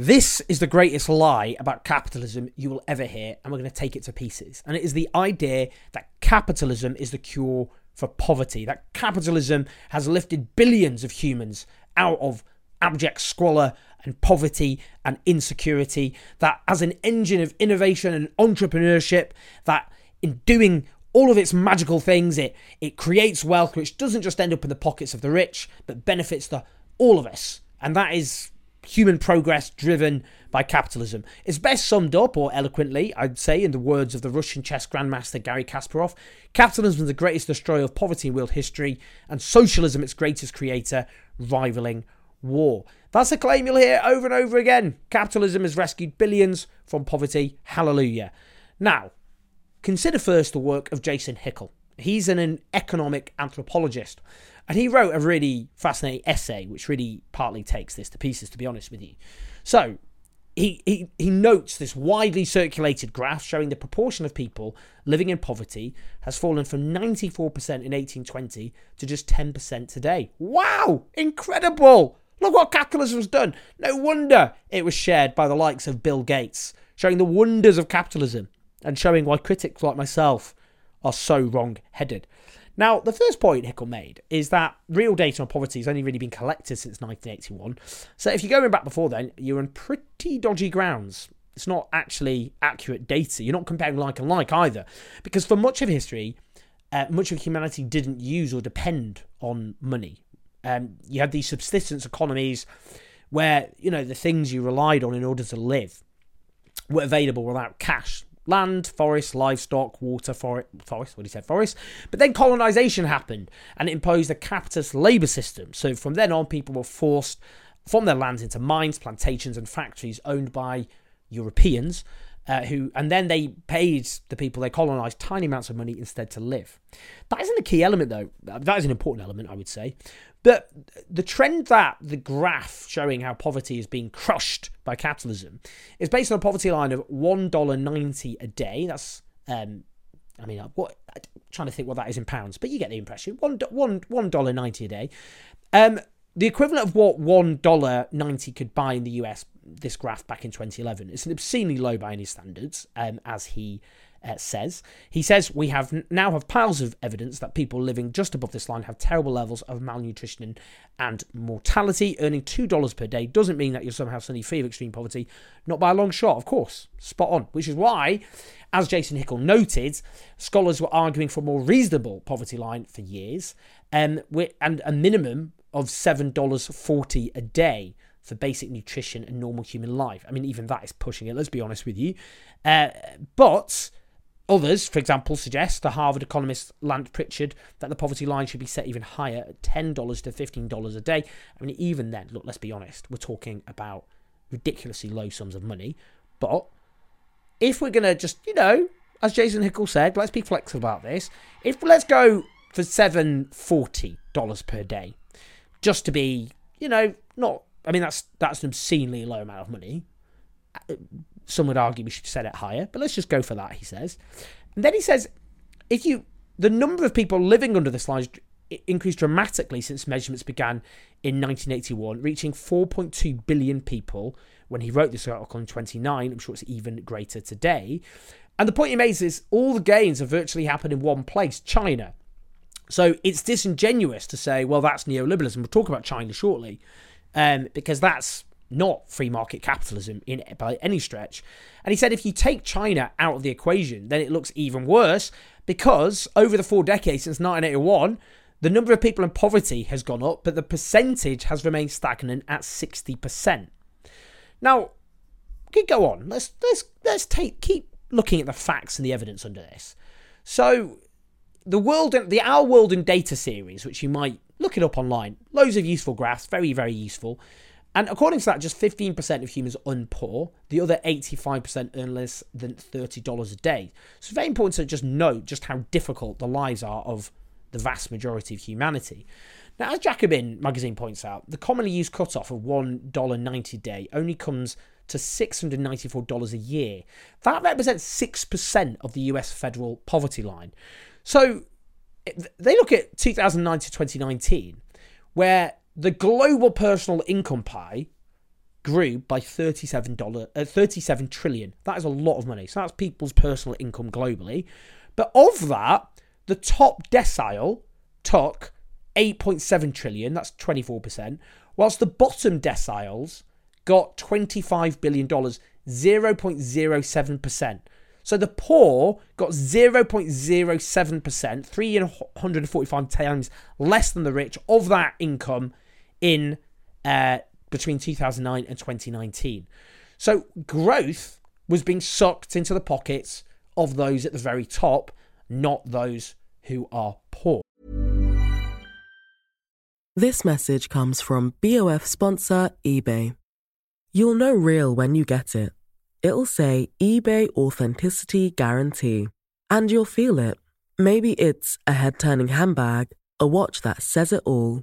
This is the greatest lie about capitalism you will ever hear, and we're going to take it to pieces. And it is the idea that capitalism is the cure for poverty, that capitalism has lifted billions of humans out of abject squalor and poverty and insecurity, that as an engine of innovation and entrepreneurship, that in doing all of its magical things, it, it creates wealth which doesn't just end up in the pockets of the rich, but benefits the all of us. And that is human progress driven by capitalism. It's best summed up, or eloquently, I'd say, in the words of the Russian chess grandmaster Garry Kasparov capitalism is the greatest destroyer of poverty in world history, and socialism its greatest creator, rivaling war. That's a claim you'll hear over and over again. Capitalism has rescued billions from poverty. Hallelujah. Now, consider first the work of Jason Hickel. He's an, an economic anthropologist. And he wrote a really fascinating essay, which really partly takes this to pieces, to be honest with you. So, he, he, he notes this widely circulated graph showing the proportion of people living in poverty has fallen from 94% in 1820 to just 10% today. Wow! Incredible! Look what capitalism has done. No wonder it was shared by the likes of Bill Gates, showing the wonders of capitalism and showing why critics like myself are so wrong headed. Now, the first point Hickel made is that real data on poverty has only really been collected since 1981. So if you're going back before then, you're on pretty dodgy grounds. It's not actually accurate data. You're not comparing like and like either. Because for much of history, uh, much of humanity didn't use or depend on money. Um, you had these subsistence economies where, you know, the things you relied on in order to live were available without cash land, forest, livestock, water, forest, forest, what he said, forest. But then colonization happened and it imposed a capitalist labor system. So from then on, people were forced from their lands into mines, plantations, and factories owned by Europeans. Uh, who and then they paid the people they colonized tiny amounts of money instead to live. That isn't a key element, though. That is an important element, I would say. But the trend that the graph showing how poverty is being crushed by capitalism is based on a poverty line of one dollar ninety a day. That's um, I mean, what I'm trying to think what that is in pounds, but you get the impression. One one one dollar ninety a day. Um, the equivalent of what one dollar ninety could buy in the US. This graph back in 2011. It's an obscenely low by any standards, um, as he says. He says we have now have piles of evidence that people living just above this line have terrible levels of malnutrition and, mortality. Earning two dollars per day doesn't mean that you're somehow suddenly free of extreme poverty. Not by a long shot, of course. Spot on. Which is why, as Jason Hickel noted, scholars were arguing for a more reasonable poverty line for years, um, and a minimum of seven dollars forty a day for basic nutrition and normal human life. I mean, even that is pushing it, let's be honest with you. Uh, but others, for example, suggest the Harvard economist Lant Pritchett that the poverty line should be set even higher at $10 to $15 a day. I mean, even then, look, let's be honest, we're talking about ridiculously low sums of money. But if we're going to just, you know, as Jason Hickel said, let's be flexible about this. If let's go for $740 per day, just to be, you know, not I mean, that's that's an obscenely low amount of money. Uh, Some would argue we should set it higher, but let's just go for that, he says. And then he says, if you the number of people living under this line increased dramatically since measurements began in 1981, reaching 4.2 billion people when he wrote this article in 29. I'm sure it's even greater today. And the point he makes is all the gains have virtually happened in one place, China. So it's disingenuous to say, well, that's neoliberalism. We'll talk about China shortly um, because that's not free market capitalism in by any stretch. And he said if you take China out of the equation, then it looks even worse because over the four decades since 1981, the number of people in poverty has gone up, but the percentage has remained stagnant at 60%. Now, could go on. Let's let's let's take keep looking at the facts and the evidence under this. So, the world, in, the Our World in Data series, which you might look it up online. Loads of useful graphs, very, very useful. And according to that, just 15% of humans earn poor. The other 85% earn less than $30 a day. So it's very important to just note just how difficult the lives are of the vast majority of humanity. Now, as Jacobin magazine points out, the commonly used cutoff of $1.90 a day only comes to $694 a year. That represents 6% of the US federal poverty line. So they look at 2009 to 2019, where the global personal income pie grew by 37 dollar uh, 37 trillion. That is a lot of money. So that's people's personal income globally. But of that the top decile took 8.7 trillion. That's 24% whilst the bottom deciles got 25 billion dollars 0.07% so the poor got 0.07%, 345 times less than the rich of that income in uh, between 2009 and 2019. So growth was being sucked into the pockets of those at the very top, not those who are poor. This message comes from BOF sponsor eBay. You'll know real when you get it. It'll say eBay Authenticity Guarantee. And you'll feel it. Maybe it's a head turning handbag, a watch that says it all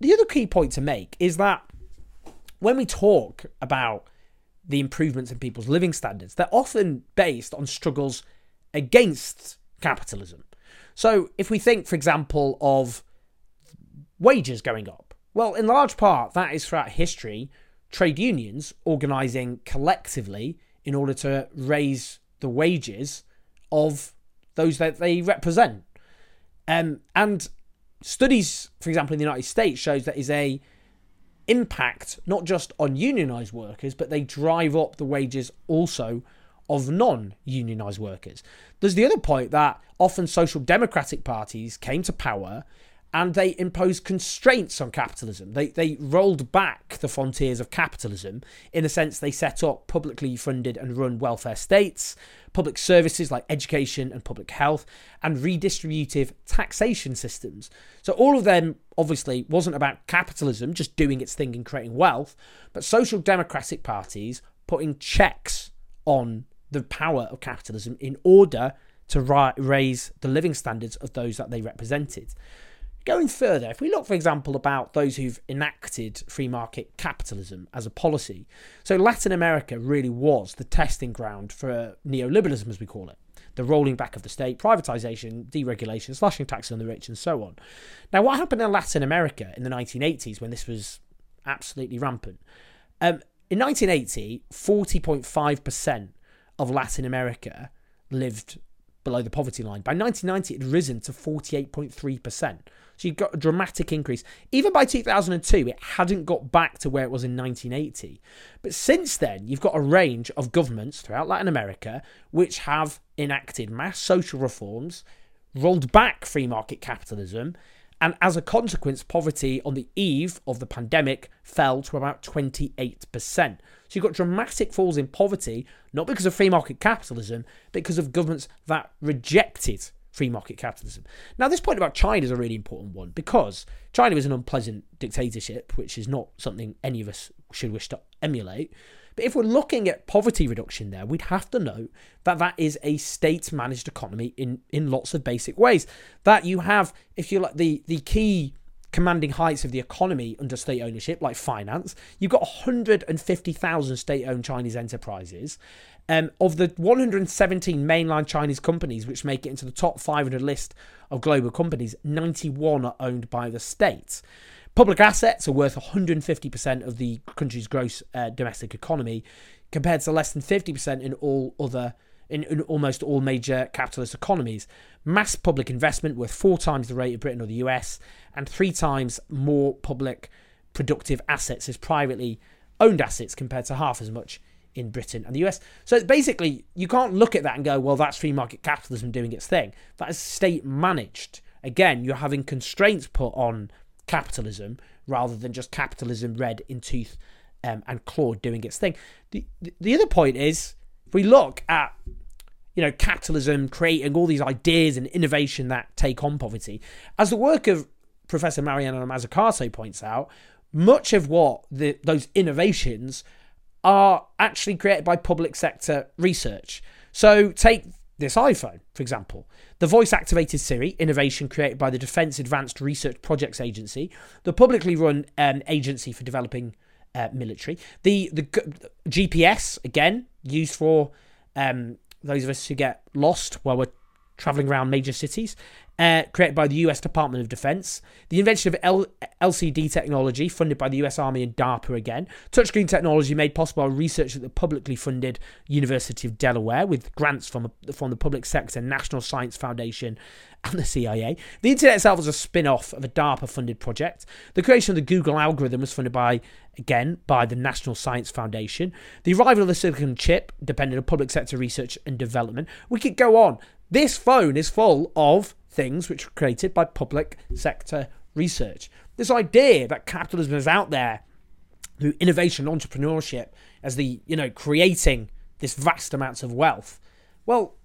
The other key point to make is that when we talk about the improvements in people's living standards, they're often based on struggles against capitalism. So, if we think, for example, of wages going up, well, in large part, that is throughout history trade unions organising collectively in order to raise the wages of those that they represent. Um, and studies, for example, in the United States shows that is a impact not just on unionized workers, but they drive up the wages also of non-unionized workers. There's the other point that often social democratic parties came to power and they imposed constraints on capitalism. They, they rolled back the frontiers of capitalism. In a sense, they set up publicly funded and run welfare states, public services like education and public health, and redistributive taxation systems. So, all of them obviously wasn't about capitalism just doing its thing and creating wealth, but social democratic parties putting checks on the power of capitalism in order to ra- raise the living standards of those that they represented. Going further, if we look, for example, about those who've enacted free market capitalism as a policy, so Latin America really was the testing ground for neoliberalism, as we call it. The rolling back of the state, privatization, deregulation, slashing taxes on the rich, and so on. Now, what happened in Latin America in the 1980s when this was absolutely rampant? Um, in 1980, 40.5% of Latin America lived below the poverty line. By 1990, it had risen to 48.3%. So you've got a dramatic increase. Even by 2002, it hadn't got back to where it was in 1980. But since then, you've got a range of governments throughout Latin America which have enacted mass social reforms, rolled back free market capitalism, and as a consequence, poverty on the eve of the pandemic fell to about 28%. So you've got dramatic falls in poverty, not because of free market capitalism, but because of governments that rejected free market capitalism. Now, this point about China is a really important one because China is an unpleasant dictatorship, which is not something any of us should wish to emulate. But if we're looking at poverty reduction there, we'd have to know that that is a state managed economy in, in lots of basic ways. That you have, if you like, the, the key commanding heights of the economy under state ownership, like finance, you've got 150,000 state owned Chinese enterprises. Um, of the 117 mainland Chinese companies which make it into the top 500 list of global companies, 91 are owned by the state. Public assets are worth 150% of the country's gross uh, domestic economy, compared to less than 50% in all other in, in almost all major capitalist economies. Mass public investment worth four times the rate of Britain or the US, and three times more public productive assets as privately owned assets compared to half as much in Britain and the US. So basically, you can't look at that and go, well, that's free market capitalism doing its thing. That is state managed. Again, you're having constraints put on capitalism rather than just capitalism red in tooth um, and claw doing its thing. The, the other point is, if we look at you know capitalism creating all these ideas and innovation that take on poverty, as the work of Professor Mariana Mazzucato points out, much of what the, those innovations are actually created by public sector research. So take this iPhone, for example. The voice activated Siri, innovation created by the Defense Advanced Research Projects Agency, the publicly run um, agency for developing uh, military. The, the GPS, again, used for um, those of us who get lost while we're traveling around major cities uh, created by the US Department of Defense, the invention of L- LCD technology, funded by the US Army and DARPA again, touchscreen technology made possible by research at the publicly funded University of Delaware with grants from, from the public sector, National Science Foundation, and the CIA. The internet itself was a spin off of a DARPA funded project. The creation of the Google algorithm was funded by, again, by the National Science Foundation. The arrival of the silicon chip depended on public sector research and development. We could go on. This phone is full of things which were created by public sector research. This idea that capitalism is out there through innovation and entrepreneurship as the, you know, creating this vast amounts of wealth. Well,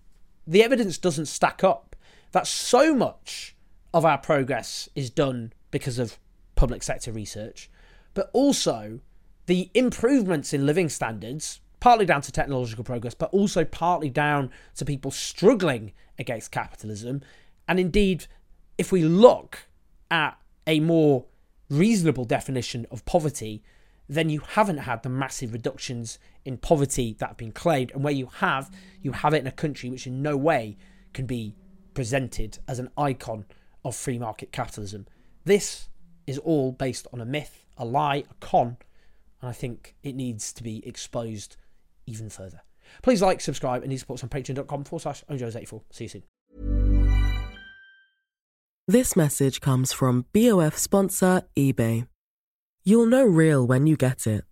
the evidence doesn't stack up. That so much of our progress is done because of public sector research, but also the improvements in living standards, partly down to technological progress, but also partly down to people struggling against capitalism, and indeed, if we look at a more reasonable definition of poverty, then you haven't had the massive reductions in poverty that have been claimed. And where you have, you have it in a country which in no way can be presented as an icon of free market capitalism. This is all based on a myth, a lie, a con, and I think it needs to be exposed even further. Please like, subscribe, and support on patreon.com forward slash 84 See you soon. This message comes from BOF sponsor eBay. You'll know real when you get it.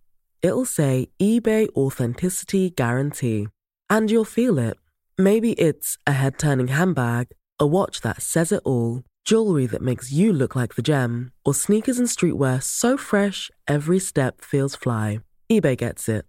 It'll say eBay Authenticity Guarantee. And you'll feel it. Maybe it's a head turning handbag, a watch that says it all, jewelry that makes you look like the gem, or sneakers and streetwear so fresh every step feels fly. eBay gets it.